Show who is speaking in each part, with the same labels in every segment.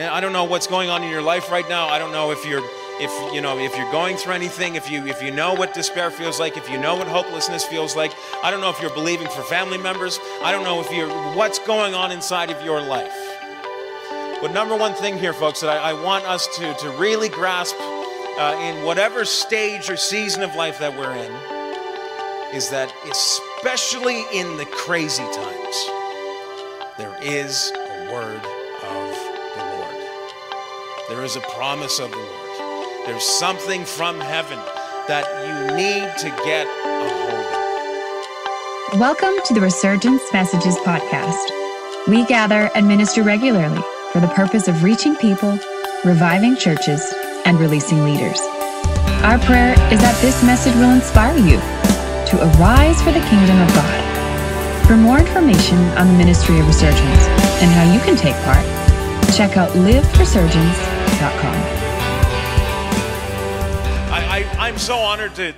Speaker 1: And I don't know what's going on in your life right now. I don't know if you're if you know if you're going through anything, if you if you know what despair feels like, if you know what hopelessness feels like. I don't know if you're believing for family members. I don't know if you're what's going on inside of your life. But number one thing here, folks, that I, I want us to to really grasp uh, in whatever stage or season of life that we're in is that especially in the crazy times, there is a word there is a promise of the Lord. There's something from heaven that you need to get a hold
Speaker 2: of. Welcome to the Resurgence Messages podcast. We gather and minister regularly for the purpose of reaching people, reviving churches, and releasing leaders. Our prayer is that this message will inspire you to arise for the kingdom of God. For more information on the ministry of resurgence and how you can take part, check out liveresurgence.com
Speaker 1: I, I, I'm so honored to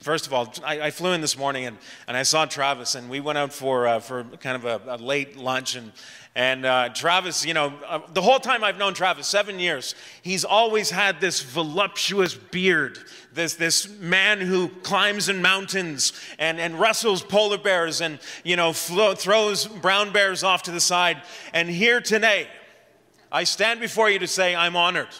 Speaker 1: first of all, I, I, flew in this morning and, and I saw Travis, and we went out for, uh, for kind of a, a, late lunch. And, and uh, Travis, you know, uh, the whole time I've known Travis, seven years, he's always had this voluptuous beard, this, this man who climbs in mountains and, and wrestles polar bears and, you know, flo- throws brown bears off to the side. And here today, I stand before you to say I'm honored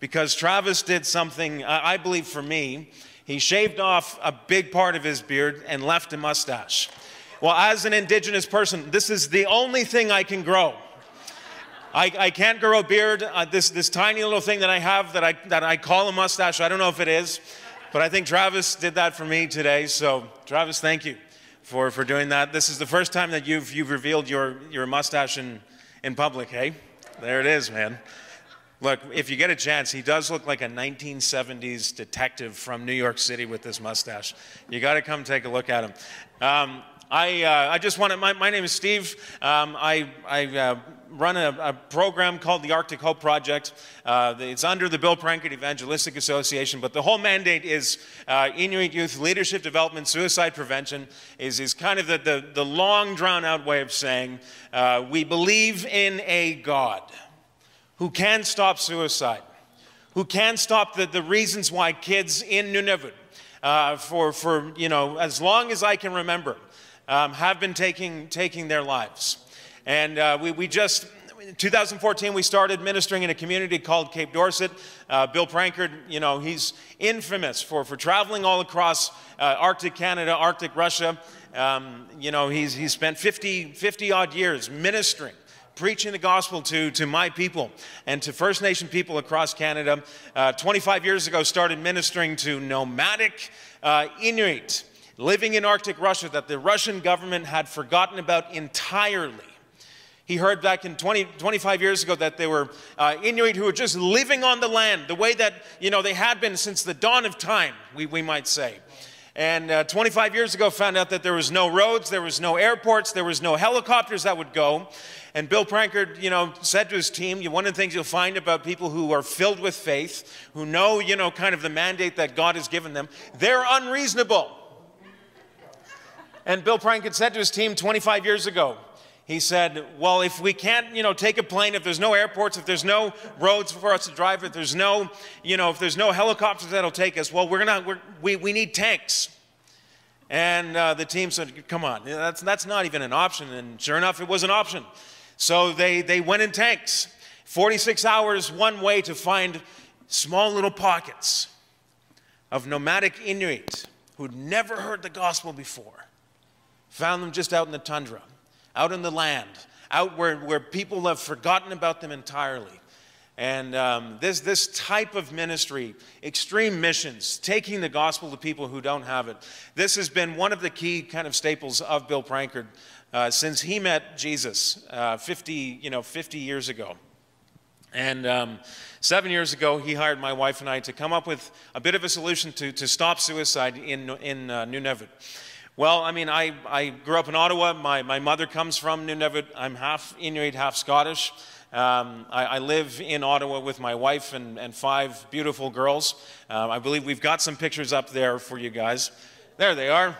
Speaker 1: because Travis did something, I believe for me, he shaved off a big part of his beard and left a mustache. Well, as an indigenous person, this is the only thing I can grow. I, I can't grow a beard. Uh, this, this tiny little thing that I have that I, that I call a mustache, I don't know if it is, but I think Travis did that for me today. So, Travis, thank you for, for doing that. This is the first time that you've, you've revealed your, your mustache in, in public, hey? There it is, man. Look, if you get a chance, he does look like a 1970s detective from New York City with this mustache. You got to come take a look at him. Um, I, uh, I just wanted, my, my name is Steve. Um, I, I uh, run a, a, program called the Arctic Hope Project. Uh, it's under the Bill Prankard Evangelistic Association, but the whole mandate is uh, Inuit youth leadership development, suicide prevention, is, is kind of the, the, the long drawn out way of saying uh, we believe in a God who can stop suicide, who can stop the, the reasons why kids in Nunavut, uh, for, for, you know, as long as I can remember, um, have been taking, taking their lives. And uh, we, we just, in 2014, we started ministering in a community called Cape Dorset. Uh, Bill Prankard, you know, he's infamous for, for traveling all across uh, Arctic Canada, Arctic Russia. Um, you know, he's, he's spent 50, 50 odd years ministering preaching the gospel to, to my people and to First Nation people across Canada. Uh, 25 years ago, started ministering to nomadic uh, Inuit living in Arctic Russia that the Russian government had forgotten about entirely. He heard back in 20, 25 years ago that there were uh, Inuit who were just living on the land the way that, you know, they had been since the dawn of time, we, we might say. And uh, 25 years ago, found out that there was no roads, there was no airports, there was no helicopters that would go. And Bill Prankard, you know, said to his team, one of the things you'll find about people who are filled with faith, who know, you know, kind of the mandate that God has given them, they're unreasonable. And Bill Prankard said to his team 25 years ago, he said, well, if we can't, you know, take a plane, if there's no airports, if there's no roads for us to drive, if there's no, you know, if there's no helicopters that'll take us, well, we're gonna, we're, we, we need tanks. And uh, the team said, come on, that's, that's not even an option. And sure enough, it was an option. So they, they went in tanks. 46 hours one way to find small little pockets of nomadic Inuit who'd never heard the gospel before. Found them just out in the tundra out in the land, out where, where people have forgotten about them entirely. And um, this, this type of ministry, extreme missions, taking the gospel to people who don't have it, this has been one of the key kind of staples of Bill Prankard uh, since he met Jesus uh, 50, you know, 50 years ago. And um, seven years ago, he hired my wife and I to come up with a bit of a solution to, to stop suicide in, in uh, Nunavut. Well, I mean, I, I grew up in Ottawa. My, my mother comes from Nunavut. I'm half Inuit, half Scottish. Um, I, I, live in Ottawa with my wife and, and five beautiful girls. Uh, I believe we've got some pictures up there for you guys. There they are.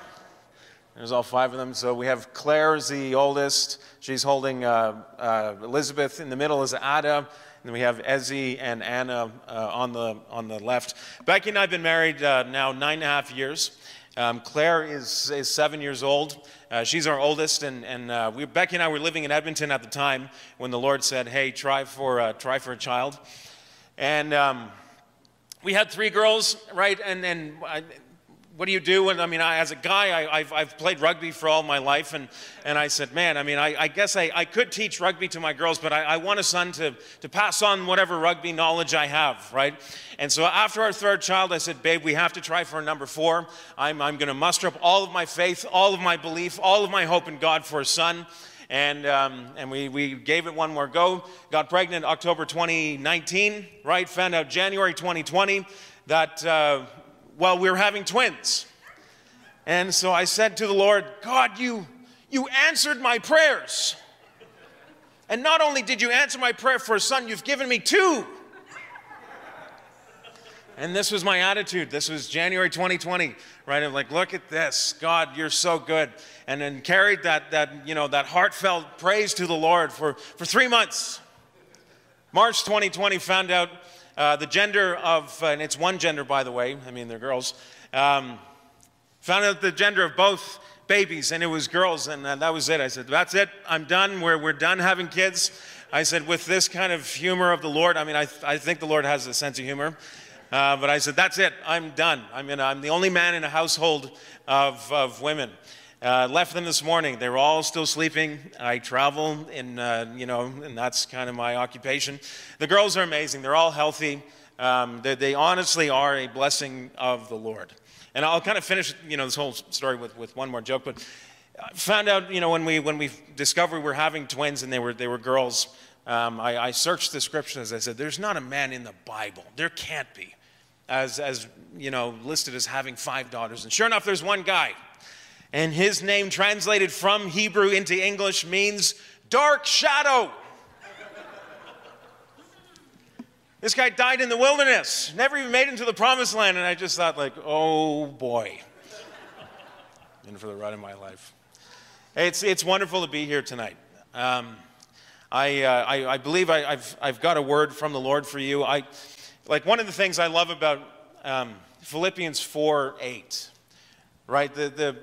Speaker 1: There's all five of them. So we have Claire the oldest. She's holding uh, uh, Elizabeth. In the middle is Ada. And we have Ezzy and Anna uh, on, the, on the left. Becky and I have been married uh, now nine and a half years. Um, Claire is, is seven years old. Uh, she's our oldest, and, and uh, we, Becky and I were living in Edmonton at the time when the Lord said, "Hey, try for uh, try for a child," and um, we had three girls, right? And and I, what do you do? And I mean, I, as a guy, I, have I've played rugby for all my life, and, and I said, man, I mean, I, I guess I, I could teach rugby to my girls, but I, I want a son to, to pass on whatever rugby knowledge I have, right? And so after our third child, I said, babe, we have to try for a number four. I'm, I'm going to muster up all of my faith, all of my belief, all of my hope in God for a son. And, um, and we, we gave it one more go. Got pregnant October 2019, right? Found out January 2020 that uh, while we were having twins. And so I said to the Lord, God, you, you answered my prayers. And not only did you answer my prayer for a son, you've given me two. And this was my attitude. This was January 2020, right? I'm like, look at this. God, you're so good. And then carried that, that, you know, that heartfelt praise to the Lord for, for three months. March 2020 found out uh, the gender of, uh, and it's one gender, by the way, I mean, they're girls, um, found out the gender of both babies, and it was girls, and uh, that was it. I said, That's it, I'm done, we're, we're done having kids. I said, With this kind of humor of the Lord, I mean, I, I think the Lord has a sense of humor. Uh, but I said, That's it, I'm done. I mean, I'm the only man in a household of, of women. Uh, left them this morning. They were all still sleeping. I travel, in, uh, you know, and that's kind of my occupation. The girls are amazing. They're all healthy. Um, they, they, honestly are a blessing of the Lord. And I'll kind of finish, you know, this whole story with, with one more joke. But I found out, you know, when we when we discovered we were having twins and they were they were girls. Um, I, I searched the scriptures. I said, "There's not a man in the Bible. There can't be." As, as you know, listed as having five daughters. And sure enough, there's one guy and his name, translated from Hebrew into English, means dark shadow. this guy died in the wilderness, never even made it into the promised land. And I just thought, like, oh boy. In for the run of my life. It's, it's wonderful to be here tonight. Um, I, uh, I, I, believe I, have I've got a word from the Lord for you. I, like one of the things I love about um, Philippians 4 8, right? The, the,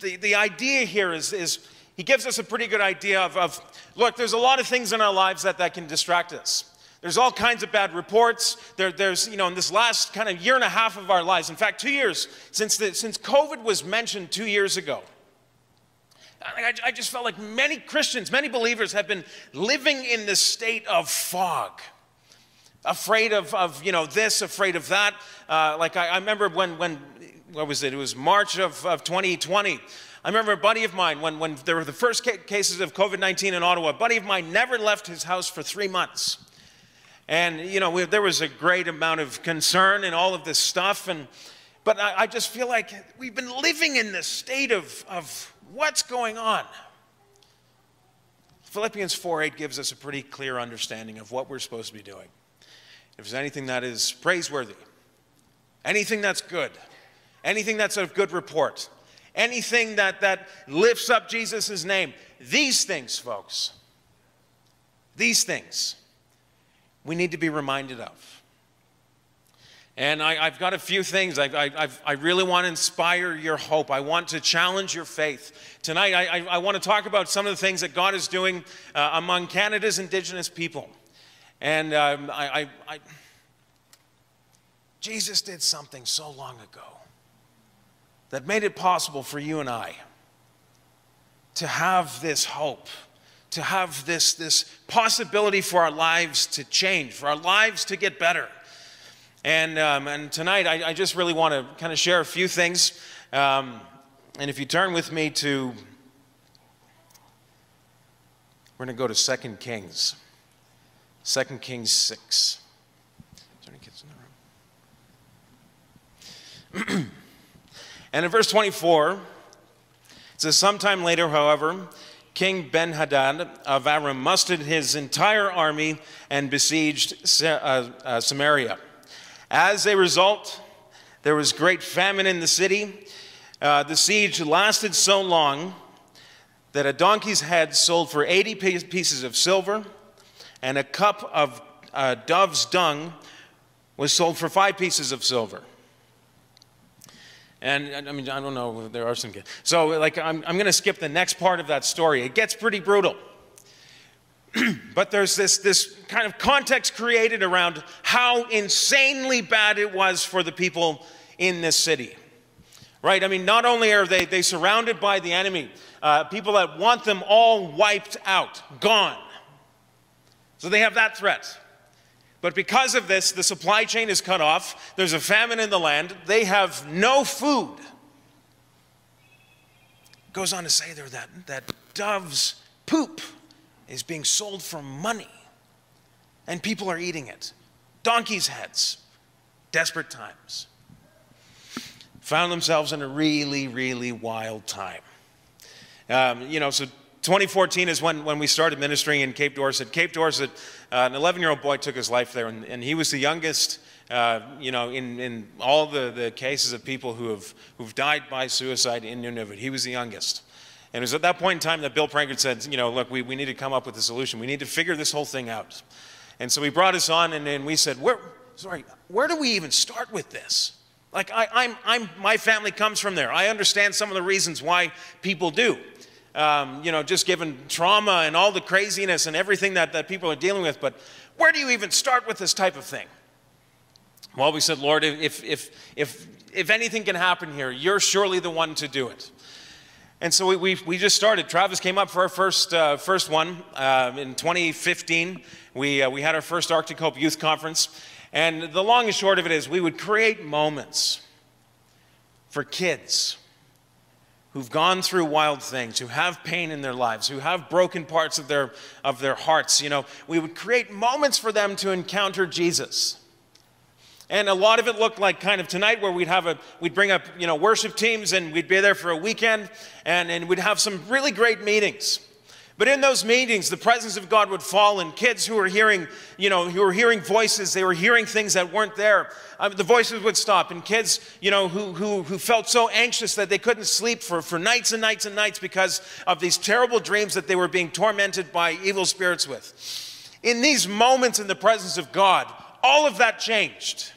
Speaker 1: the, the idea here is, is he gives us a pretty good idea of, of, look, there's a lot of things in our lives that, that can distract us. There's all kinds of bad reports. There, there's, you know, in this last kind of year and a half of our lives, in fact, two years, since, the, since COVID was mentioned two years ago, I, I just felt like many Christians, many believers have been living in this state of fog afraid of, of you know this afraid of that uh, like I, I, remember when, when what was it? It was March of, of 2020. I remember a buddy of mine, when, when there were the first cases of COVID 19 in Ottawa, a buddy of mine never left his house for three months. And, you know, we, there was a great amount of concern and all of this stuff. And, but I, I just feel like we've been living in this state of, of what's going on. Philippians 4:8 gives us a pretty clear understanding of what we're supposed to be doing. If there's anything that is praiseworthy, anything that's good, anything that's of good report, anything that, that lifts up Jesus' name. These things, folks, these things we need to be reminded of. And I, have got a few things. I, I, I, really want to inspire your hope. I want to challenge your faith. Tonight, I, I want to talk about some of the things that God is doing uh, among Canada's Indigenous people. And um, I, Jesus did something so long ago that made it possible for you and I to have this hope, to have this, this possibility for our lives to change, for our lives to get better. And, um, and tonight, I, I, just really want to kind of share a few things. Um, and if you turn with me to, we're going to go to 2 Kings, 2 Kings 6. Is there any kids in the room? And in verse 24, it says, Sometime later, however, King Ben Hadad of Aram mustered his entire army and besieged uh, uh, Samaria. As a result, there was great famine in the city. Uh, the siege lasted so long that a donkey's head sold for 80 pieces of silver, and a cup of uh, dove's dung was sold for five pieces of silver. And I mean, I don't know, there are some. So, like, I'm, I'm going to skip the next part of that story. It gets pretty brutal. but there's this, this kind of context created around how insanely bad it was for the people in this city. Right? I mean, not only are they, they surrounded by the enemy, uh, people that want them all wiped out, gone. So they have that threat. But because of this, the supply chain is cut off. There's a famine in the land. They have no food. It Goes on to say there that, that dove's poop is being sold for money, and people are eating it. Donkeys' heads. Desperate times. Found themselves in a really, really wild time. Um, you know, so 2014 is when, when we started ministering in Cape Dorset. Cape Dorset, an 11 year old boy took his life there, and, and he was the youngest, uh, you know, in, in all the, the cases of people who have who've died by suicide in Nunavut. He was the youngest. And it was at that point in time that Bill Prankard said, you know, look, we, we need to come up with a solution. We need to figure this whole thing out. And so he brought us on, and, and we said, where, sorry, where do we even start with this? Like, I, I'm, I'm, my family comes from there. I understand some of the reasons why people do. Um, you know, just given trauma and all the craziness and everything that, that people are dealing with. But where do you even start with this type of thing? Well, we said, Lord, if, if, if, if anything can happen here, you're surely the one to do it. And so we, we, we, just started. Travis came up for our first, uh, first one uh, in 2015. We, uh, we had our first Arctic Hope Youth Conference. And the long and short of it is we would create moments for kids who've gone through wild things, who have pain in their lives, who have broken parts of their, of their hearts. You know, we would create moments for them to encounter Jesus. And a lot of it looked like kind of tonight where we'd have a, we'd bring up, you know, worship teams and we'd be there for a weekend and, and we'd have some really great meetings. But in those meetings, the presence of God would fall, and kids who were hearing, you know, who were hearing voices, they were hearing things that weren't there. Um, the voices would stop, and kids, you know, who, who, who felt so anxious that they couldn't sleep for, for nights and nights and nights because of these terrible dreams that they were being tormented by evil spirits with. In these moments in the presence of God, all of that changed.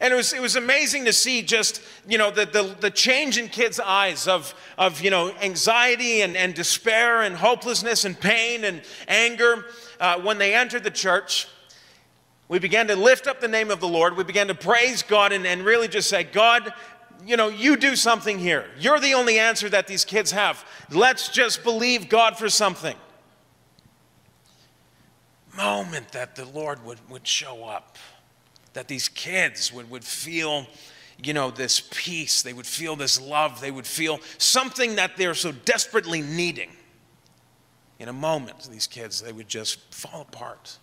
Speaker 1: And it was, it was amazing to see just, you know, the, the, the change in kids' eyes of, of you know, anxiety and, and despair and hopelessness and pain and anger uh, when they entered the church. We began to lift up the name of the Lord. We began to praise God and, and really just say, God, you know, you do something here. You're the only answer that these kids have. Let's just believe God for something. Moment that the Lord would, would show up that these kids would, would feel, you know, this peace. They would feel this love. They would feel something that they're so desperately needing. In a moment, these kids, they would just fall apart.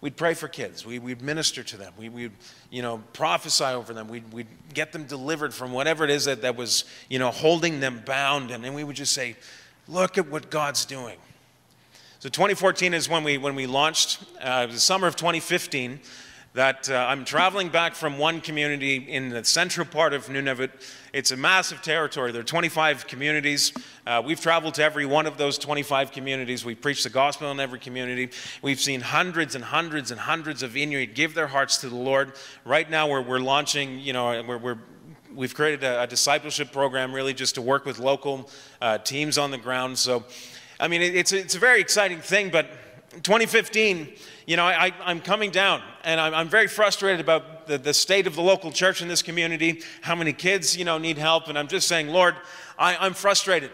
Speaker 1: We'd pray for kids. We, would minister to them. We, would, you know, prophesy over them. We'd, we'd get them delivered from whatever it is that, that was, you know, holding them bound. And then we would just say, look at what God's doing. So 2014 is when we, when we launched. Uh, the summer of 2015 that uh, I'm traveling back from one community in the central part of Nunavut. It's a massive territory. There are 25 communities. Uh, we've traveled to every one of those 25 communities. We've preached the gospel in every community. We've seen hundreds and hundreds and hundreds of Inuit give their hearts to the Lord. Right now, we're, we're launching, you know, we're, we're we've created a, a, discipleship program really just to work with local uh, teams on the ground. So, I mean, it, it's, it's a very exciting thing, but 2015, you know, I, am coming down and I'm, I'm, very frustrated about the, the state of the local church in this community, how many kids, you know, need help. And I'm just saying, Lord, I, am frustrated.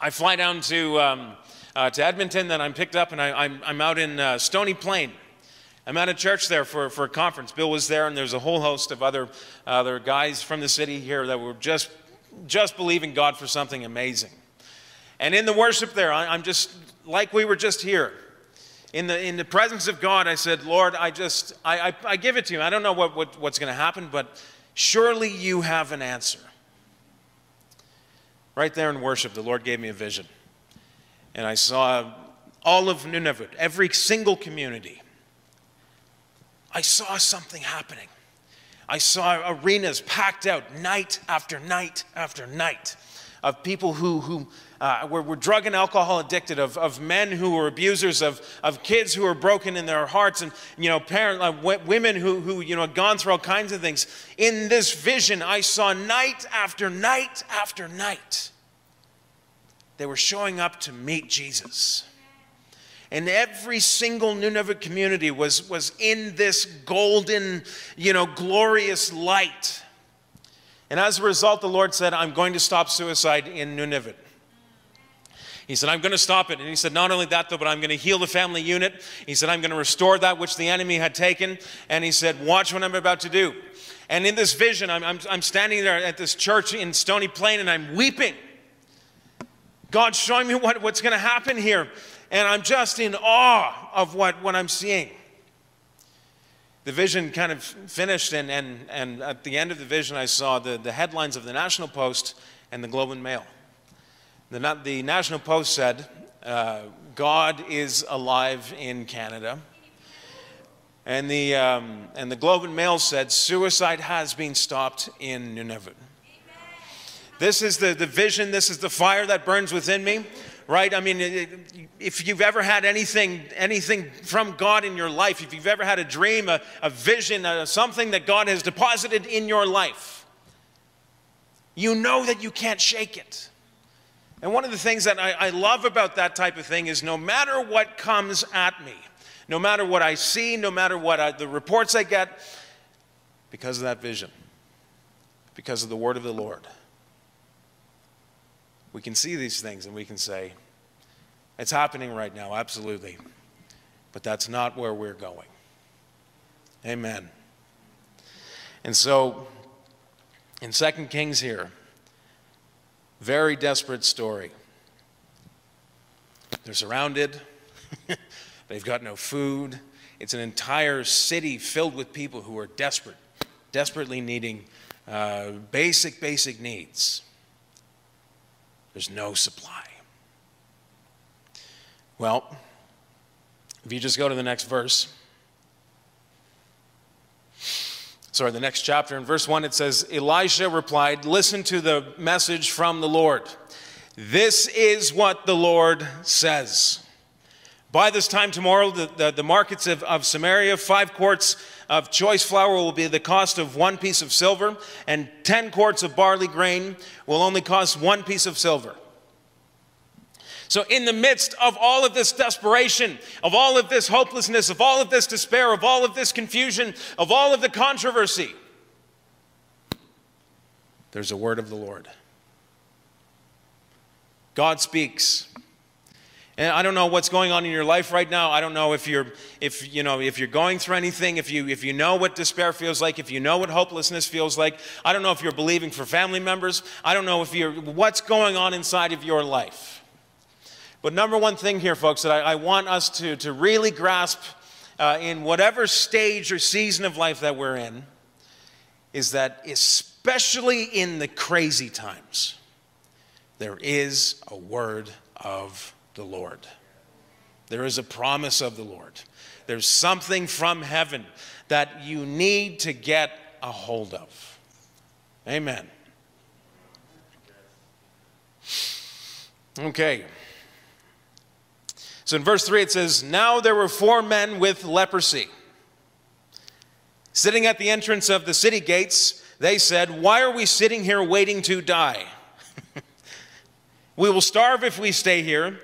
Speaker 1: I fly down to, um, uh, to Edmonton, then I'm picked up and I, am out in uh, Stony Plain. I'm at a church there for, for a conference. Bill was there, and there's a whole host of other, other guys from the city here that were just, just believing God for something amazing. And in the worship there, I, I'm just like we were just here. In the, in the presence of God, I said, Lord, I just, I, I, I give it to you. I don't know what, what, what's going to happen, but surely you have an answer. Right there in worship, the Lord gave me a vision. And I saw all of Nunavut, every single community. I saw something happening. I saw arenas packed out night after night after night of people who, who uh, were, drug and alcohol addicted, of, of men who were abusers, of, of kids who were broken in their hearts, and you know, parent, uh, women who, who you know, gone through all kinds of things. In this vision, I saw night after night after night. They were showing up to meet Jesus. And every single Nunavut community was, was in this golden, you know, glorious light. And as a result, the Lord said, I'm going to stop suicide in Nunavut. He said, I'm going to stop it. And he said, Not only that, though, but I'm going to heal the family unit. He said, I'm going to restore that which the enemy had taken. And he said, Watch what I'm about to do. And in this vision, I'm, I'm, I'm standing there at this church in Stony Plain and I'm weeping. God's showing me what, what's going to happen here. And I'm just in awe of what, what I'm seeing. The vision kind of finished, and, and, and at the end of the vision, I saw the, the headlines of the National Post and the Globe and Mail. The, the National Post said, uh, God is alive in Canada. And the, um, and the Globe and Mail said, suicide has been stopped in Nunavut. This is the, the vision, this is the fire that burns within me, right? I mean, if you've ever had anything, anything from God in your life, if you've ever had a dream, a, a vision, a, something that God has deposited in your life, you know that you can't shake it. And one of the things that I, I, love about that type of thing is no matter what comes at me, no matter what I see, no matter what I, the reports I get, because of that vision, because of the word of the Lord, we can see these things and we can say, it's happening right now, absolutely. But that's not where we're going. Amen. And so, in 2 Kings here, very desperate story. They're surrounded, they've got no food. It's an entire city filled with people who are desperate, desperately needing uh, basic, basic needs. There's no supply. Well, if you just go to the next verse, sorry, the next chapter. In verse 1, it says, Elisha replied, Listen to the message from the Lord. This is what the Lord says. By this time tomorrow, the, the, the markets of, of Samaria, five quarts of choice flour will be the cost of one piece of silver, and 10 quarts of barley grain will only cost one piece of silver. So, in the midst of all of this desperation, of all of this hopelessness, of all of this despair, of all of this confusion, of all of the controversy, there's a word of the Lord. God speaks. And I don't know what's going on in your life right now. I don't know if you're if you know if you're going through anything, if you if you know what despair feels like, if you know what hopelessness feels like. I don't know if you're believing for family members. I don't know if you're what's going on inside of your life. But number one thing here, folks, that I, I want us to, to really grasp uh, in whatever stage or season of life that we're in is that, especially in the crazy times, there is a word of the Lord. There is a promise of the Lord. There's something from heaven that you need to get a hold of. Amen. Okay. So in verse 3, it says, Now there were four men with leprosy. Sitting at the entrance of the city gates, they said, Why are we sitting here waiting to die? we will starve if we stay here,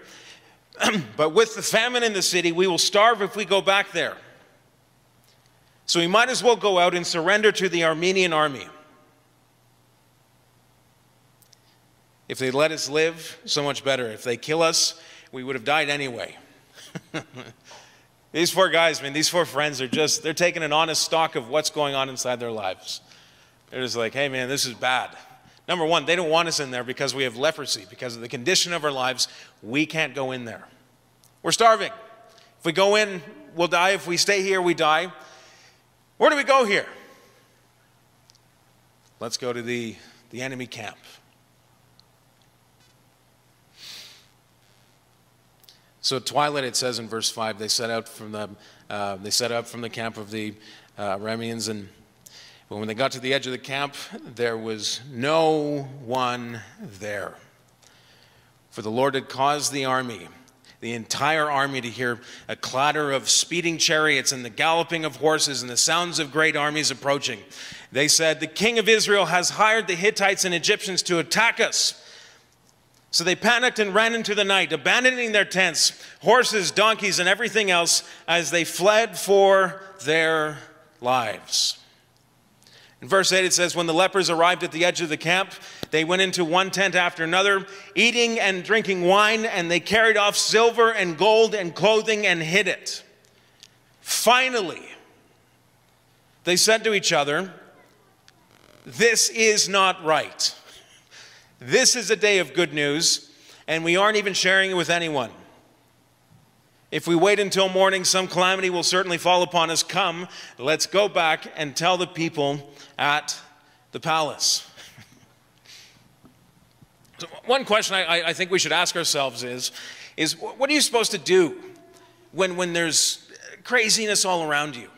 Speaker 1: but with the famine in the city, we will starve if we go back there. So we might as well go out and surrender to the Aramean army. If they let us live, so much better. If they kill us, we would have died anyway. these four guys, man, these four friends are just, they're taking an honest stock of what's going on inside their lives. They're just like, hey, man, this is bad. Number one, they don't want us in there because we have leprosy, because of the condition of our lives. We can't go in there. We're starving. If we go in, we'll die. If we stay here, we die. Where do we go here? Let's go to the, the enemy camp. So at twilight, it says in verse 5, they set out from the, uh, they set out from the camp of the uh, Arameans. And when they got to the edge of the camp, there was no one there. For the Lord had caused the army, the entire army, to hear a clatter of speeding chariots and the galloping of horses and the sounds of great armies approaching. They said, The king of Israel has hired the Hittites and Egyptians to attack us. So they panicked and ran into the night, abandoning their tents, horses, donkeys, and everything else as they fled for their lives. In verse 8, it says, When the lepers arrived at the edge of the camp, they went into one tent after another, eating and drinking wine, and they carried off silver and gold and clothing and hid it. Finally, they said to each other, This is not right. This is a day of good news, and we aren't even sharing it with anyone. If we wait until morning, some calamity will certainly fall upon us. Come, let's go back and tell the people at the palace. so one question I, I, think we should ask ourselves is, is what are you supposed to do when, when there's craziness all around you?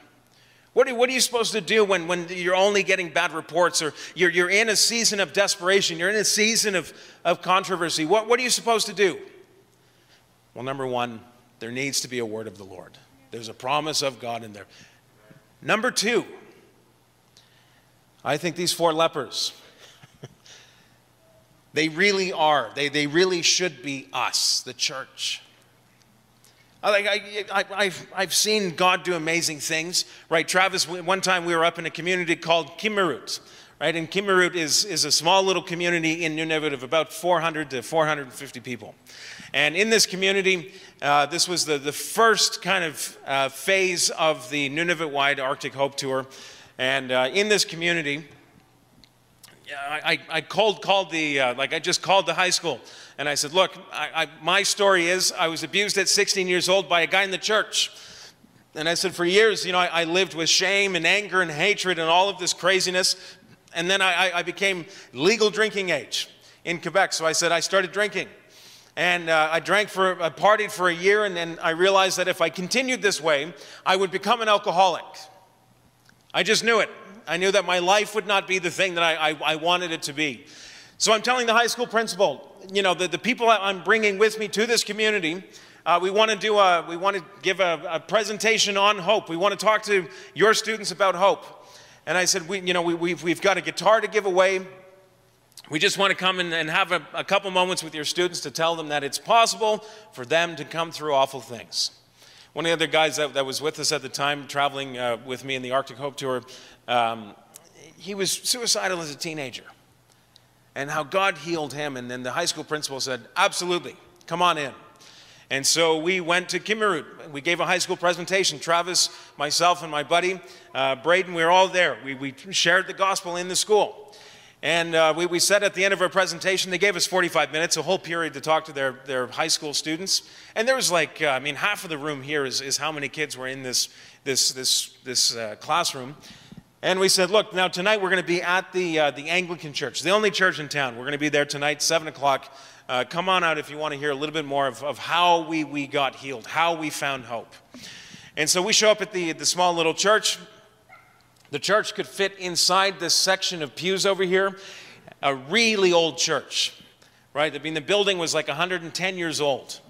Speaker 1: What are, what are you supposed to do when, when you're only getting bad reports or you're, you're in a season of desperation, you're in a season of, of controversy? What, what are you supposed to do? Well, number one, there needs to be a word of the Lord. There's a promise of God in there. Number two, I think these four lepers, they really are, they, they really should be us, the church. I, I, I've, seen God do amazing things, right? Travis, one time we were up in a community called Kimmirut, right? And Kimmirut is, is a small little community in Nunavut of about 400 to 450 people. And in this community, uh, this was the, the first kind of uh, phase of the Nunavut wide Arctic Hope Tour. And uh, in this community, I, I, I called the, uh, like I just called the high school. And I said, look, I, my story is I was abused at 16 years old by a guy in the church. And I said, for years, you know, I, lived with shame and anger and hatred and all of this craziness. And then I, I became legal drinking age in Quebec. So I said, I started drinking. And uh, I drank for, I partied for a year, and then I realized that if I continued this way, I would become an alcoholic. I just knew it. I knew that my life would not be the thing that I, I, I wanted it to be. So I'm telling the high school principal, you know, the, the people I'm bringing with me to this community, uh, we want to do a, we want to give a, a, presentation on hope. We want to talk to your students about hope. And I said, we, you know, we, we've, we've got a guitar to give away. We just want to come and, and have a, a couple moments with your students to tell them that it's possible for them to come through awful things. One of the other guys that, that was with us at the time, traveling uh, with me in the Arctic Hope Tour, um, he was suicidal as a teenager. And how God healed him. And then the high school principal said, Absolutely, come on in. And so we went to Kimmirut. We gave a high school presentation. Travis, myself, and my buddy, uh, Braden, we were all there. We, we shared the gospel in the school. And uh, we, we said at the end of our presentation, they gave us 45 minutes, a whole period to talk to their, their high school students. And there was like, uh, I mean, half of the room here is, is how many kids were in this, this, this, this uh, classroom. And we said, look, now tonight we're going to be at the, uh, the Anglican church, the only church in town. We're going to be there tonight, 7 o'clock. Uh, come on out if you want to hear a little bit more of, of how we, we got healed, how we found hope. And so we show up at the, the small little church. The church could fit inside this section of pews over here, a really old church, right? I mean, the building was like 110 years old.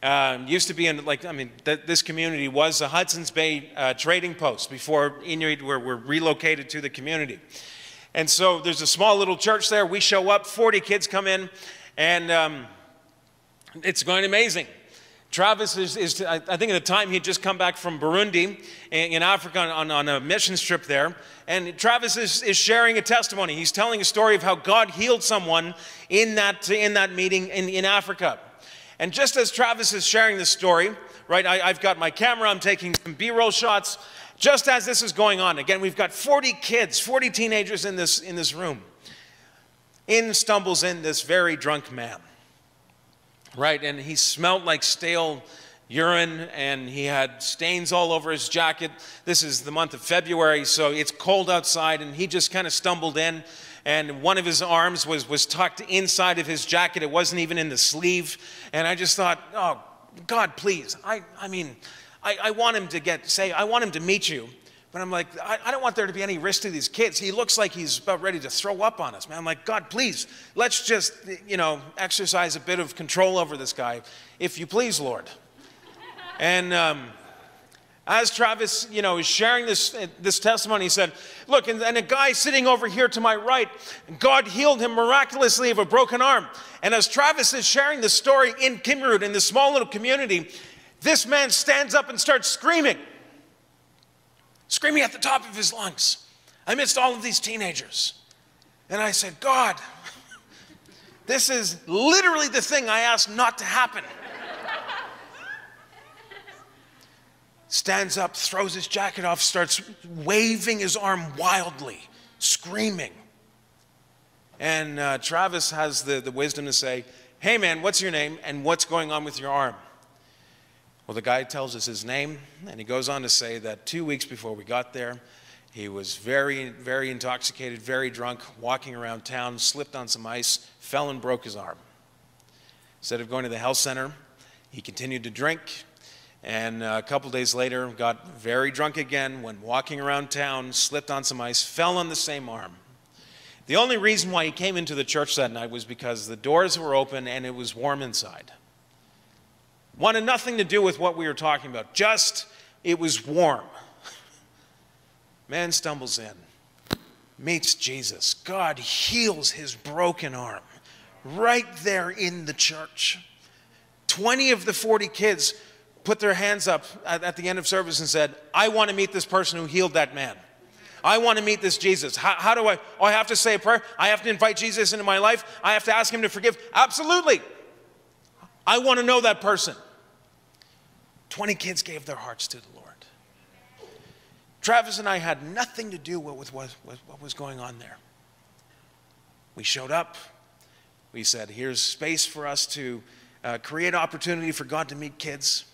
Speaker 1: Um, used to be in, like, I mean, th- this community was a Hudson's Bay uh, trading post before Inuit were, were relocated to the community. And so there's a small little church there. We show up, 40 kids come in, and um, it's going amazing. Travis is, is, I think at the time he'd just come back from Burundi in Africa on, on a mission trip there. And Travis is, is sharing a testimony. He's telling a story of how God healed someone in that, in that meeting in, in Africa. And just as Travis is sharing this story, right, I, I've got my camera, I'm taking some B roll shots. Just as this is going on, again, we've got 40 kids, 40 teenagers in this, in this room. In stumbles in this very drunk man right? And he smelled like stale urine and he had stains all over his jacket. This is the month of February, so it's cold outside, and he just kind of stumbled in. And one of his arms was, was tucked inside of his jacket. It wasn't even in the sleeve. And I just thought, oh, God, please. I, I mean, I, I want him to get, say, I want him to meet you, But I'm like, I, I, don't want there to be any risk to these kids. He looks like he's about ready to throw up on us, man. I'm like, God, please, let's just, you know, exercise a bit of control over this guy, if you please, Lord. and um, as Travis, you know, is sharing this, this testimony, he said, Look, and, and, a guy sitting over here to my right, God healed him miraculously of a broken arm. And as Travis is sharing this story in Kimmirut, in this small little community, this man stands up and starts screaming, screaming at the top of his lungs amidst all of these teenagers. And I said, God, this is literally the thing I asked not to happen. Stands up, throws his jacket off, starts waving his arm wildly, screaming. And uh, Travis has the, the wisdom to say, Hey man, what's your name and what's going on with your arm? Well, the guy tells us his name, and he goes on to say that two weeks before we got there, he was very, very intoxicated, very drunk, walking around town, slipped on some ice, fell and broke his arm. Instead of going to the health center, he continued to drink, and uh, a couple days later, got very drunk again, went walking around town, slipped on some ice, fell on the same arm. The only reason why he came into the church that night was because the doors were open and it was warm inside. Wanted nothing to do with what we were talking about, just it was warm. Man stumbles in, meets Jesus. God heals his broken arm right there in the church. 20 of the 40 kids put their hands up at, at the end of service and said, I want to meet this person who healed that man. I want to meet this Jesus. How, how, do I? Oh, I have to say a prayer. I have to invite Jesus into my life. I have to ask him to forgive. Absolutely. I want to know that person. 20 kids gave their hearts to the Lord. Travis and I had nothing to do with what, with what was going on there. We showed up. We said, here's space for us to uh, create opportunity for God to meet kids.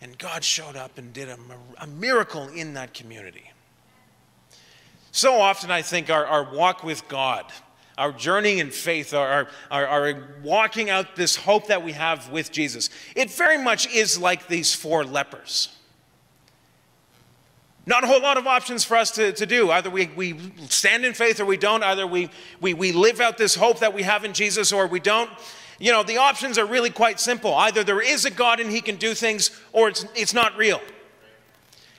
Speaker 1: And God showed up and did a, a miracle in that community. So often, I think our, our walk with God, our journey in faith, our, our, our, walking out this hope that we have with Jesus, it very much is like these four lepers. Not a whole lot of options for us to, to do. Either we, we stand in faith or we don't. Either we, we, we live out this hope that we have in Jesus or we don't. You know, the options are really quite simple. Either there is a God and he can do things, or it's, it's not real.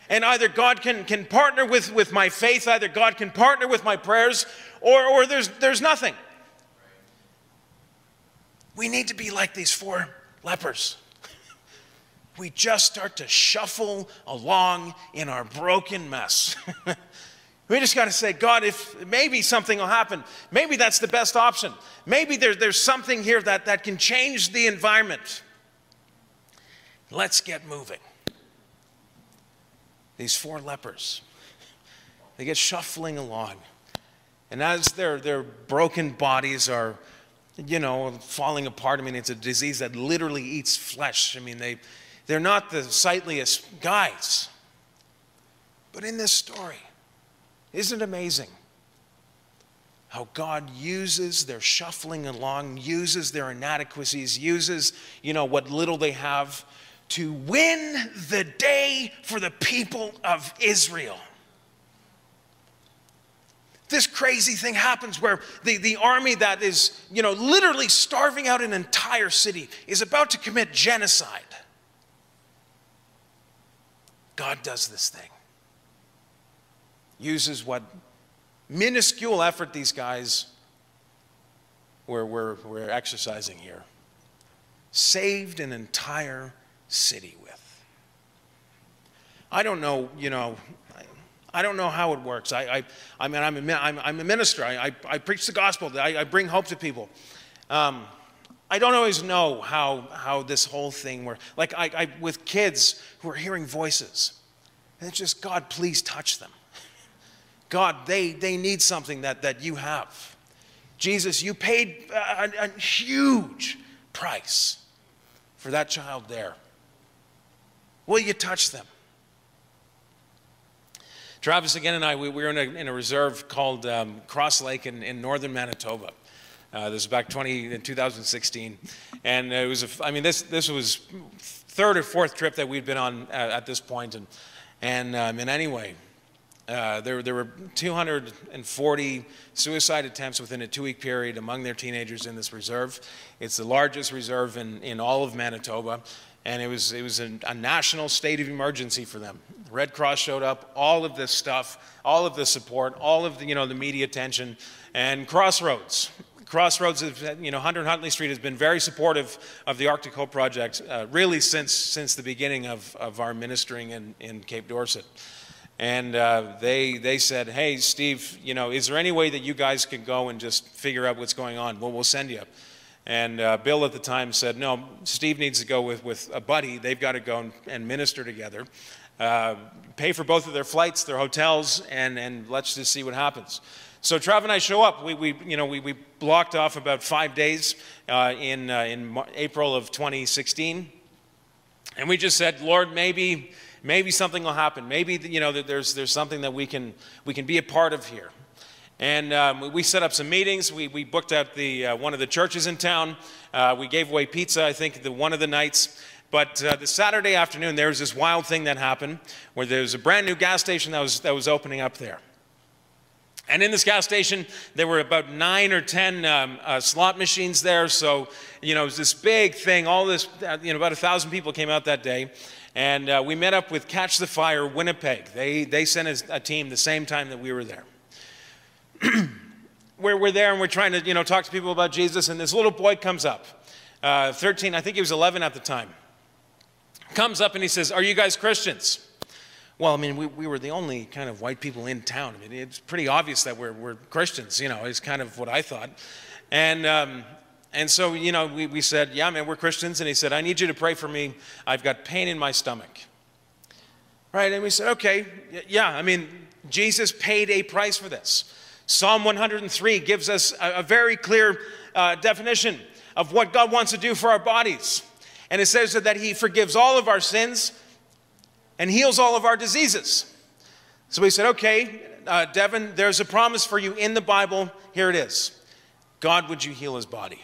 Speaker 1: And either God can, can partner with, with my faith, either God can partner with my prayers, or, or there's, there's nothing. We need to be like these four lepers. We just start to shuffle along in our broken mess. We just got to say, God, if maybe something will happen, maybe that's the best option. Maybe there, there's something here that, that can change the environment. Let's get moving. These four lepers, they get shuffling along. And as their, their broken bodies are, you know, falling apart, I mean, it's a disease that literally eats flesh. I mean, they, they're not the sightliest guys. But in this story, isn't it amazing how God uses their shuffling along, uses their inadequacies, uses, you know, what little they have to win the day for the people of Israel? This crazy thing happens where the, the army that is, you know, literally starving out an entire city is about to commit genocide. God does this thing uses what minuscule effort these guys were, were, were exercising here. Saved an entire city with. I don't know, you know, I don't know how it works. I, I, I mean, I'm a, I'm, I'm a minister. I, I, I, preach the gospel. I, I bring hope to people. Um, I don't always know how, how this whole thing works. Like I, I, with kids who are hearing voices, and it's just, God, please touch them. God, they, they need something that, that you have. Jesus, you paid a, a huge price for that child there. Will you touch them? Travis again and I, we, we were in a, in a reserve called um, Cross Lake in, in northern Manitoba. Uh, this was back 20, in 2016. And it was, a, I mean, this, this was third or fourth trip that we'd been on at, at this point. And, and, um, and anyway, uh, there, there were 240 suicide attempts within a two week period among their teenagers in this reserve. It's the largest reserve in, in all of Manitoba, and it was, it was a, a national state of emergency for them. Red Cross showed up, all of this stuff, all of the support, all of the, you know, the media attention, and Crossroads. Crossroads, you know, 100 Huntley Street has been very supportive of the Arctic Hope Project uh, really since, since the beginning of, of our ministering in, in Cape Dorset. And uh, they, they said, hey, Steve, you know, is there any way that you guys could go and just figure out what's going on? Well, we'll send you. And uh, Bill at the time said, no, Steve needs to go with, with a buddy. They've got to go and, and minister together. Uh, pay for both of their flights, their hotels, and, and let's just see what happens. So Trav and I show up. We, we, you know, we, we blocked off about five days uh, in, uh, in April of 2016. And we just said, Lord, maybe maybe something will happen. Maybe you know there's there's something that we can we can be a part of here. And um, we set up some meetings. We, we booked out the uh, one of the churches in town. Uh, we gave away pizza. I think the one of the nights. But uh, the Saturday afternoon, there was this wild thing that happened where there was a brand new gas station that was that was opening up there. And in this gas station, there were about nine or ten um, uh, slot machines there. So, you know, it was this big thing. All this, uh, you know, about a thousand people came out that day. And uh, we met up with Catch the Fire Winnipeg. They, they sent a, a team the same time that we were there. we're, we're there and we're trying to you know, talk to people about Jesus, and this little boy comes up, uh, 13, I think he was 11 at the time, comes up and he says, Are you guys Christians? Well, I mean, we, we were the only kind of white people in town. I mean, it's pretty obvious that we're, we're Christians, you know, is kind of what I thought. And um, and so, you know, we, we said, Yeah, man, we're Christians. And he said, I need you to pray for me. I've got pain in my stomach. Right? And we said, Okay, yeah, I mean, Jesus paid a price for this. Psalm 103 gives us a, a very clear uh, definition of what God wants to do for our bodies. And it says that He forgives all of our sins and heals all of our diseases. So we said, Okay, uh, Devin, there's a promise for you in the Bible. Here it is God, would you heal his body?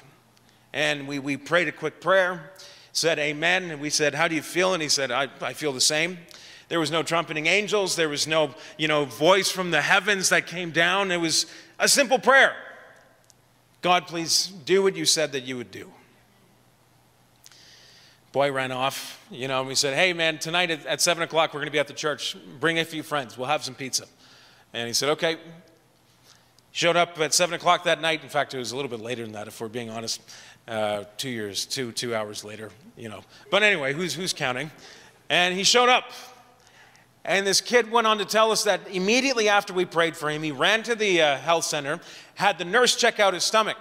Speaker 1: And we, we prayed a quick prayer, said amen, and we said, How do you feel? And he said, I, I feel the same. There was no trumpeting angels, there was no, you know, voice from the heavens that came down. It was a simple prayer. God, please do what you said that you would do. Boy ran off, you know, and we said, Hey, man, tonight at, at 7 o'clock, we're going to be at the church. Bring a few friends. We'll have some pizza. And he said, Okay. Showed up at 7 o'clock that night. In fact, it was a little bit later than that, if we're being honest uh, two years, two, two hours later, you know. But anyway, who's, who's counting? And he showed up. And this kid went on to tell us that immediately after we prayed for him, he ran to the uh, health center, had the nurse check out his stomach.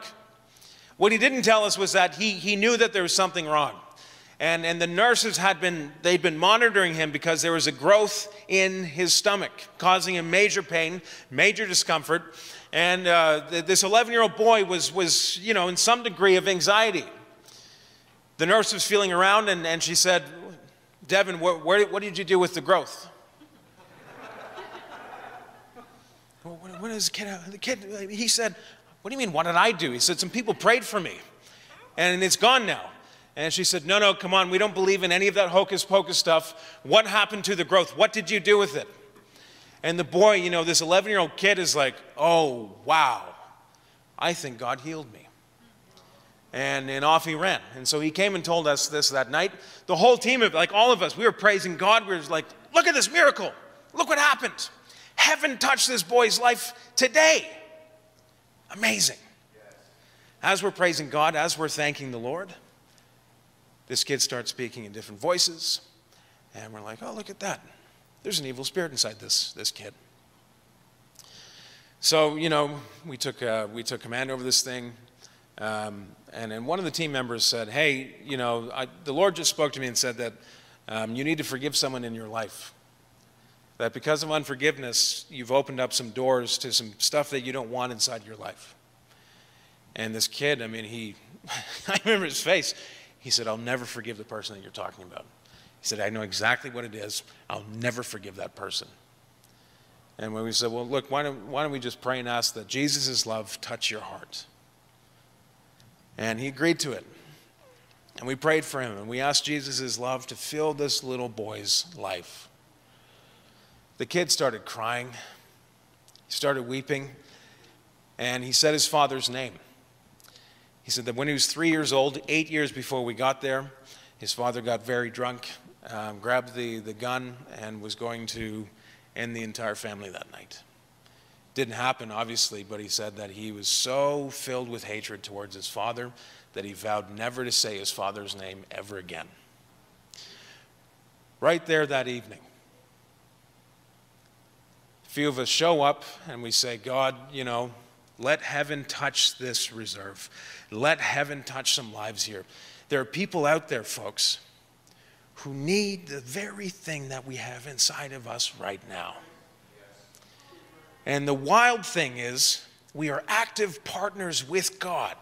Speaker 1: What he didn't tell us was that he, he knew that there was something wrong. And, and the nurses had been, they'd been monitoring him because there was a growth in his stomach, causing him major pain, major discomfort. And uh, this 11 year old boy was, was, you know, in some degree of anxiety. The nurse was feeling around and, and she said, Devin, where, what did you do with the growth? well, what, what is the kid? Have? The kid, he said, What do you mean, what did I do? He said, Some people prayed for me and it's gone now. And she said, No, no, come on, we don't believe in any of that hocus pocus stuff. What happened to the growth? What did you do with it? And the boy, you know, this 11 year old kid is like, oh, wow, I think God healed me. And, and off he ran. And so he came and told us this that night. The whole team of, like all of us, we were praising God. We were like, look at this miracle. Look what happened. Heaven touched this boy's life today. Amazing. As we're praising God, as we're thanking the Lord, this kid starts speaking in different voices. And we're like, oh, look at that there's an evil spirit inside this, this kid. So, you know, we took, uh, we took command over this thing. Um, and then one of the team members said, Hey, you know, I, the Lord just spoke to me and said that um, you need to forgive someone in your life. That because of unforgiveness, you've opened up some doors to some stuff that you don't want inside your life. And this kid, I mean, he, I remember his face. He said, I'll never forgive the person that you're talking about. He said, I know exactly what it is. I'll never forgive that person. And when we said, well, look, why don't, why don't we just pray and ask that Jesus' love touch your heart? And he agreed to it. And we prayed for him and we asked Jesus' love to fill this little boy's life. The kid started crying. He started weeping, and he said his father's name. He said that when he was three years old, eight years before we got there, his father got very drunk, um, grabbed the, the gun, and was going to end the entire family that night. Didn't happen, obviously, but he said that he was so filled with hatred towards his father that he vowed never to say his father's name ever again. Right there that evening, a few of us show up and we say, God, you know, let heaven touch this reserve. Let heaven touch some lives here. There are people out there, folks, who need the very thing that we have inside of us right now. And the wild thing is, we are active partners with God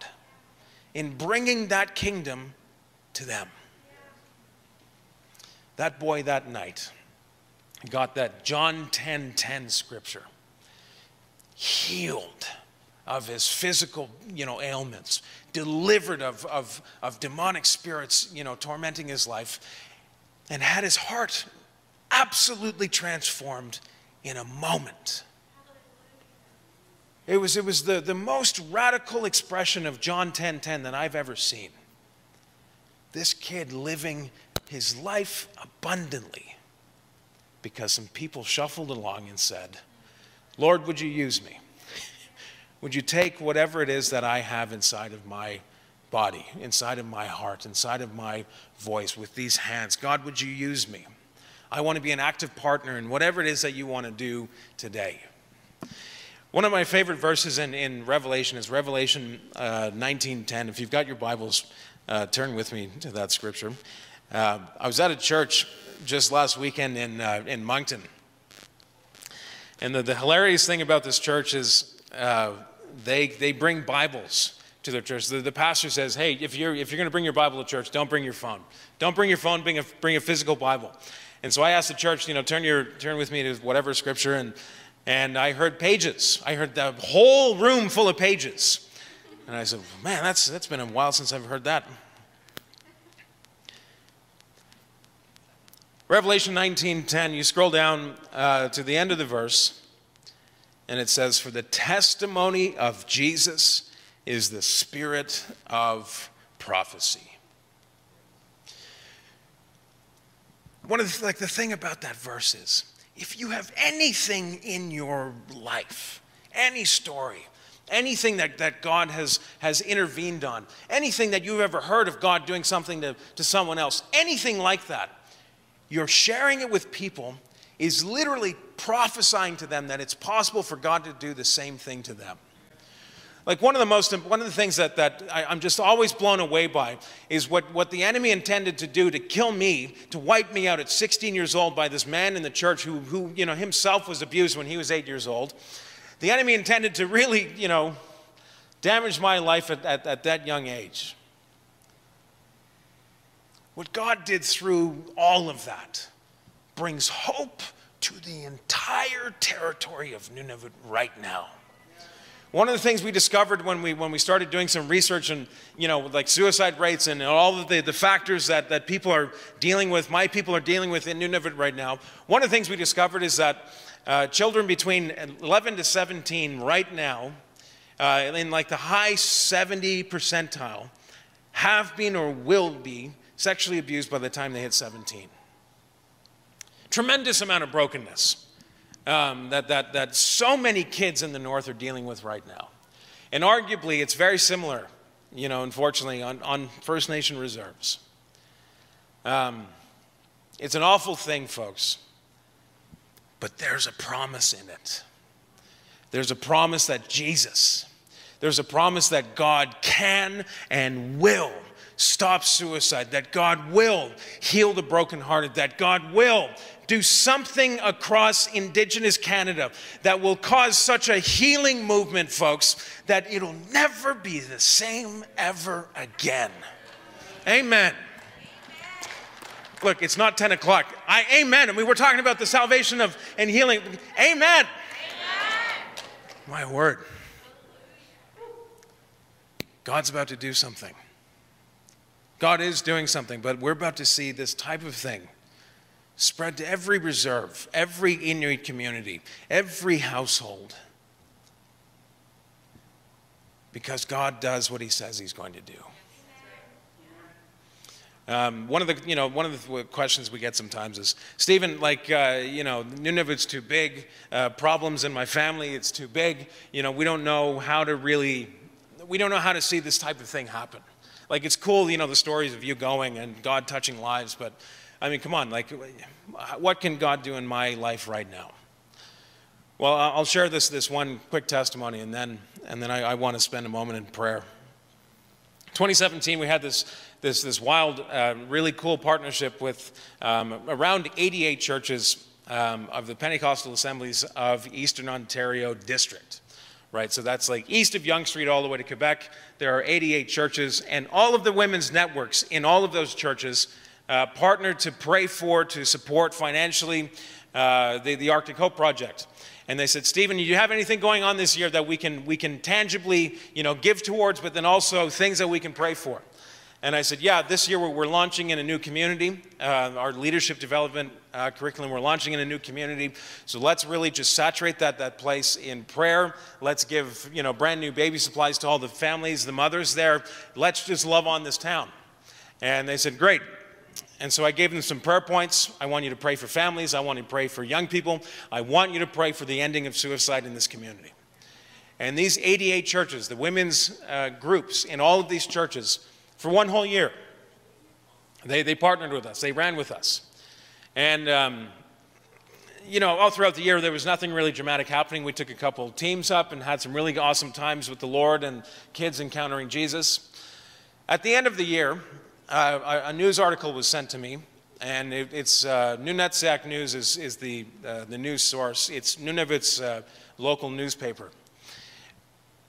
Speaker 1: in bringing that kingdom to them. That boy that night got that John 10 10 scripture, healed of his physical you know, ailments, delivered of, of, of demonic spirits you know, tormenting his life, and had his heart absolutely transformed in a moment. It was, it was the, the most radical expression of John 10 10 that I've ever seen. This kid living his life abundantly because some people shuffled along and said, Lord, would you use me? Would you take whatever it is that I have inside of my body, inside of my heart, inside of my voice with these hands? God, would you use me? I want to be an active partner in whatever it is that you want to do today. One of my favorite verses in, in Revelation is Revelation uh, 19.10. If you've got your Bibles, uh, turn with me to that scripture. Uh, I was at a church just last weekend in, uh, in Moncton. And the, the hilarious thing about this church is uh, they, they bring Bibles to their church. The, the pastor says, hey, if you're, if you're going to bring your Bible to church, don't bring your phone. Don't bring your phone, bring a, bring a physical Bible. And so I asked the church, you know, turn, your, turn with me to whatever scripture. And and I heard pages. I heard the whole room full of pages. And I said, man, that's, that's been a while since I've heard that. Revelation 19:10, you scroll down uh, to the end of the verse, and it says, For the testimony of Jesus is the spirit of prophecy. One of the, like the thing about that verse is if you have anything in your life, any story, anything that, that God has, has intervened on, anything that you've ever heard of God doing something to, to someone else, anything like that, you're sharing it with people is literally prophesying to them that it's possible for God to do the same thing to them. Like one of the most, one of the things that, that I, am just always blown away by is what, what the enemy intended to do to kill me, to wipe me out at 16 years old by this man in the church who, who you know, himself was abused when he was eight years old. The enemy intended to really, you know, damage my life at, at, at that young age. What God did through all of that brings hope to the entire territory of Nunavut right now. One of the things we discovered when we, when we started doing some research and, you know, like suicide rates and all of the, the factors that, that people are dealing with, my people are dealing with in Nunavut right now, one of the things we discovered is that uh, children between 11 to 17 right now, uh, in like the high 70 percentile, have been or will be sexually abused by the time they hit 17. Tremendous amount of brokenness um, that, that, that so many kids in the North are dealing with right now. And arguably, it's very similar, you know, unfortunately, on, on First Nation reserves. Um, it's an awful thing, folks, but there's a promise in it. There's a promise that Jesus, there's a promise that God can and will stop suicide, that God will heal the brokenhearted, that God will do something across Indigenous Canada that will cause such a healing movement, folks, that it'll never be the same ever again. Amen. Look, it's not 10 o'clock. I amen. I mean, we're talking about the salvation of and healing. Amen. amen. My word. God's about to do something. God is doing something, but we're about to see this type of thing spread to every reserve, every Inuit community, every household. because God does what he says he's going to do. Um, one of the, you know, one of the questions we get sometimes is, Steven, like, uh, you know, Nunavut's too big. Uh, problems in my family, it's too big. You know, we don't know how to really, we don't know how to see this type of thing happen. Like, it's cool, you know, the stories of you going and God touching lives, but I mean, come on, like, what can God do in my life right now? Well, I'll share this, this one quick testimony, and then, and then I, I want to spend a moment in prayer. 2017, we had this, this, this wild, uh, really cool partnership with um, around 88 churches um, of the Pentecostal Assemblies of Eastern Ontario District. Right, so that's like east of Yonge Street all the way to Quebec. There are 88 churches, and all of the women's networks in all of those churches uh, partnered to pray for, to support financially uh, the, the Arctic Hope Project and they said, Steven, do you have anything going on this year that we can, we can tangibly you know, give towards, but then also things that we can pray for? And I said, yeah, this year we're, we're launching in a new community, uh, our leadership development uh, curriculum. We're launching in a new community. So let's really just saturate that, that place in prayer. Let's give, you know, brand new baby supplies to all the families, the mothers there. Let's just love on this town. And they said, great. And so I gave them some prayer points. I want you to pray for families. I want you to pray for young people. I want you to pray for the ending of suicide in this community. And these 88 churches, the women's uh, groups in all of these churches, for one whole year, they, they partnered with us, they ran with us. And, um, you know, all throughout the year, there was nothing really dramatic happening. We took a couple teams up and had some really awesome times with the Lord and kids encountering Jesus. At the end of the year, uh, a news article was sent to me, and it, it's uh, News is, is the, uh, the news source. It's Nunavut's uh, local newspaper.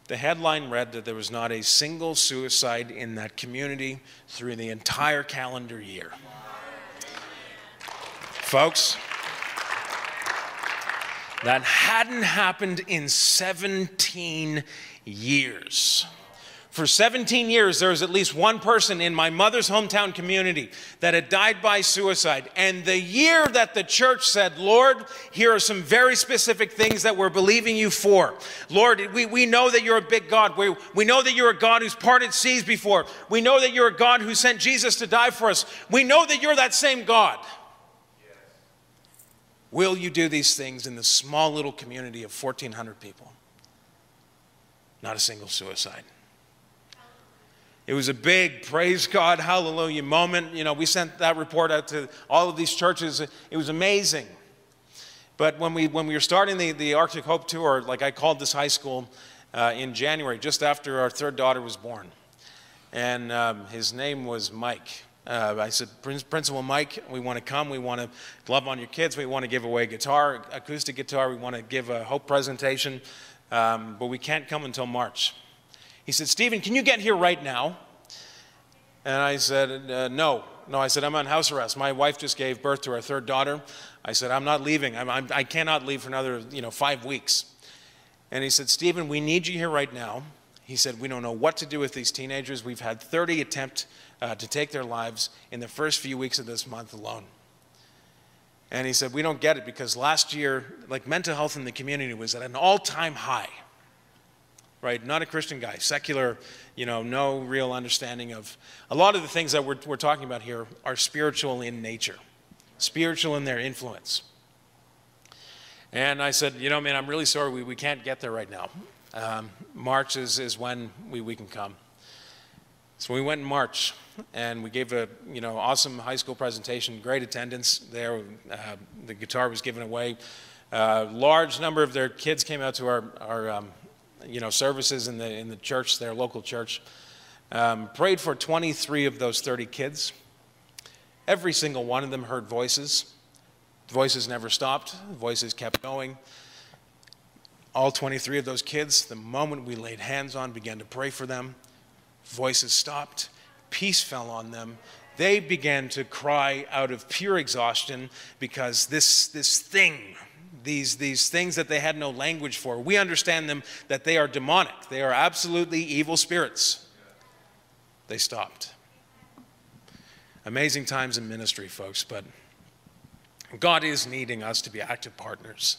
Speaker 1: The headline read that there was not a single suicide in that community through the entire calendar year. Folks, that hadn't happened in 17 years. For 17 years, there was at least one person in my mother's hometown community that had died by suicide. And the year that the church said, Lord, here are some very specific things that we're believing you for. Lord, we, we know that you're a big God. We, we know that you're a God who's parted seas before. We know that you're a God who sent Jesus to die for us. We know that you're that same God. Will you do these things in this small little community of 1,400 people? Not a single suicide. It was a big praise God, hallelujah moment. You know, we sent that report out to all of these churches. It was amazing. But when we, when we were starting the, the Arctic Hope Tour, like I called this high school uh, in January, just after our third daughter was born. And um, his name was Mike. Uh, I said, Principal Mike, we want to come. We want to love on your kids. We want to give away guitar, acoustic guitar. We want to give a hope presentation. Um, but we can't come until March. He said, Steven, can you get here right now? And I said, uh, No. No, I said, I'm on house arrest. My wife just gave birth to our third daughter. I said, I'm not leaving. I'm, I'm, I cannot leave for another, you know, five weeks. And he said, Steven, we need you here right now. He said, We don't know what to do with these teenagers. We've had 30 attempt uh, to take their lives in the first few weeks of this month alone. And he said, We don't get it because last year, like mental health in the community was at an all time high right? Not a Christian guy, secular, you know, no real understanding of. A lot of the things that we're, we're talking about here are spiritual in nature, spiritual in their influence. And I said, you know, man, I'm really sorry we, we can't get there right now. Um, March is, is when we, we can come. So we went in March and we gave a you know awesome high school presentation, great attendance there. Uh, the guitar was given away. A uh, large number of their kids came out to our, our um, you know, services in the, in the church, their local church. Um, prayed for 23 of those 30 kids. Every single one of them heard voices. Voices never stopped, voices kept going. All 23 of those kids, the moment we laid hands on, began to pray for them. Voices stopped, peace fell on them. They began to cry out of pure exhaustion because this, this thing these, these things that they had no language for. We understand them that they are demonic, they are absolutely evil spirits. They stopped. Amazing times in ministry, folks, but God is needing us to be active partners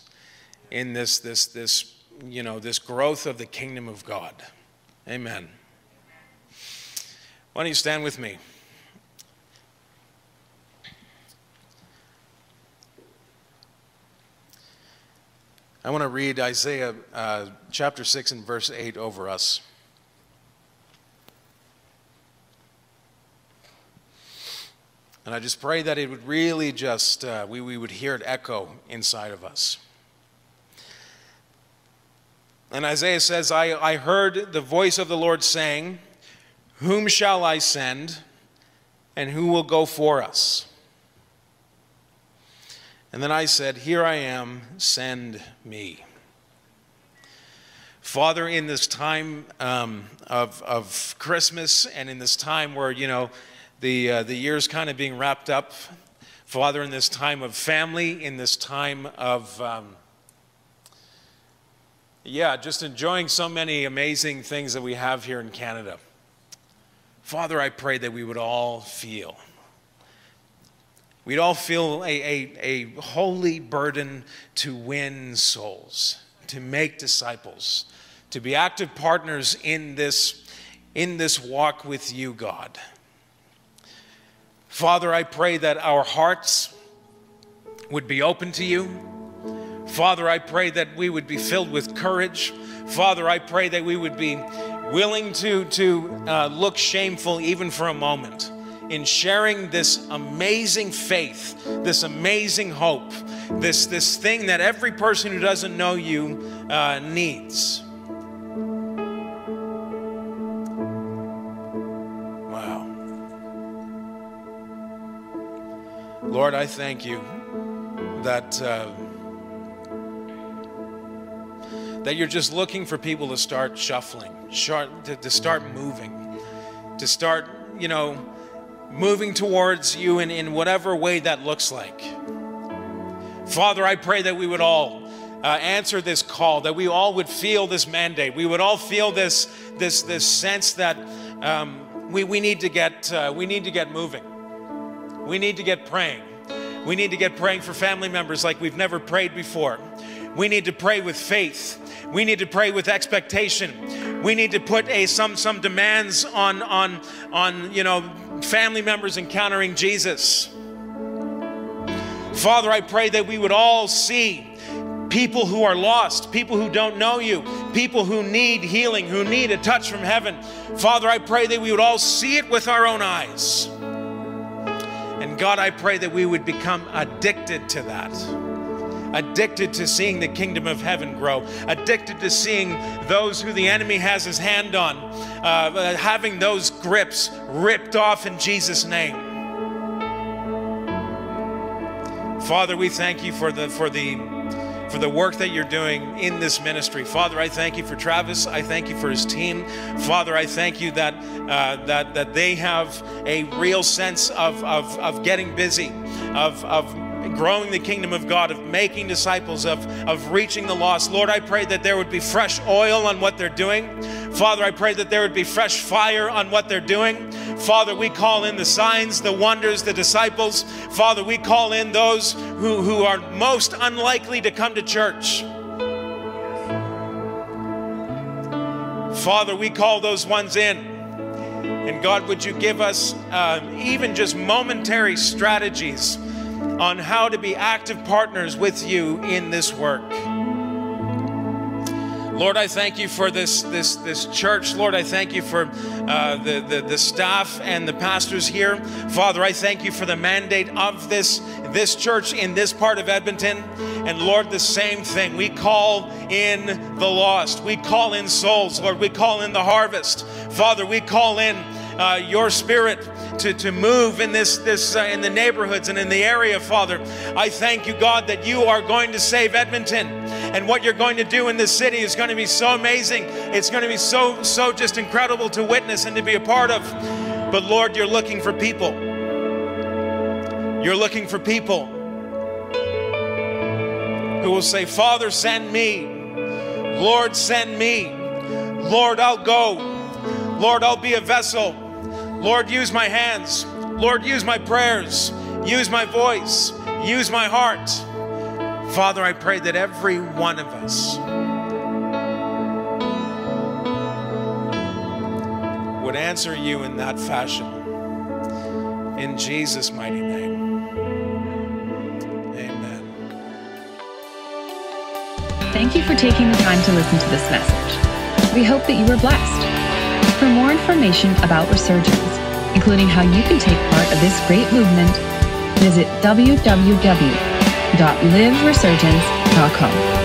Speaker 1: in this, this, this, you know, this growth of the kingdom of God. Amen. Why don't you stand with me? I want to read Isaiah uh, chapter 6 and verse 8 over us. And I just pray that it would really just, uh, we, we would hear it echo inside of us. And Isaiah says, I, I heard the voice of the Lord saying, Whom shall I send, and who will go for us? And then I said, Here I am, send me. Father, in this time um, of, of Christmas and in this time where, you know, the, uh, the year's kind of being wrapped up. Father, in this time of family, in this time of, um, yeah, just enjoying so many amazing things that we have here in Canada. Father, I pray that we would all feel. We'd all feel a, a, a holy burden to win souls, to make disciples, to be active partners in this, in this walk with you, God. Father, I pray that our hearts would be open to you. Father, I pray that we would be filled with courage. Father, I pray that we would be willing to, to uh, look shameful even for a moment in sharing this amazing faith, this amazing hope, this, this thing that every person who doesn't know you uh, needs. Wow. Lord, I thank you that, uh, that you're just looking for people to start shuffling, to, to start moving, to start, you know, moving towards you in, in whatever way that looks like. Father, I pray that we would all uh, answer this call, that we all would feel this mandate. We would all feel this, this, this sense that um, we, we, need to get, uh, we need to get moving. We need to get praying. We need to get praying for family members like we've never prayed before. We need to pray with faith. We need to pray with expectation. We need to put a some some demands on on on you know family members encountering Jesus. Father, I pray that we would all see people who are lost, people who don't know you, people who need healing, who need a touch from heaven. Father, I pray that we would all see it with our own eyes. And God, I pray that we would become addicted to that. Addicted to seeing the kingdom of heaven grow, addicted to seeing those who the enemy has his hand on, uh, having those grips ripped off in Jesus' name. Father, we thank you for the for the for the work that you're doing in this ministry. Father, I thank you for Travis. I thank you for his team. Father, I thank you that uh, that that they have a real sense of of, of getting busy, of of growing the kingdom of God, of making disciples, of, of reaching the lost. Lord, I pray that there would be fresh oil on what they're doing. Father, I pray that there would be fresh fire on what they're doing. Father, we call in the signs, the wonders, the disciples. Father, we call in those who, who are most unlikely to come to church. Father, we call those ones in. And God, would you give us uh, even just momentary strategies on how to be active partners with you in this work? Lord, I thank you for this, this, this church. Lord, I thank you for uh, the, the, the staff and the pastors here. Father, I thank you for the mandate of this, this church in this part of Edmonton. And Lord, the same thing. We call in the lost, we call in souls. Lord, we call in the harvest. Father, we call in uh, your spirit to, to move in this, this uh, in the neighborhoods and in the area, Father. I thank you, God, that you are going to save Edmonton. And what you're going to do in this city is going to be so amazing. It's going to be so, so just incredible to witness and to be a part of. But Lord, you're looking for people. You're looking for people who will say, Father, send me. Lord, send me. Lord, I'll go. Lord, I'll be a vessel. Lord, use my hands. Lord, use my prayers. Use my voice. Use my heart. Father, I pray that every one of us would answer you in that fashion. In Jesus' mighty name. Amen.
Speaker 2: Thank you for taking the time to listen to this message. We hope that you were blessed. For more information about Resurgence, including how you can take part of this great movement, visit www.liveresurgence.com.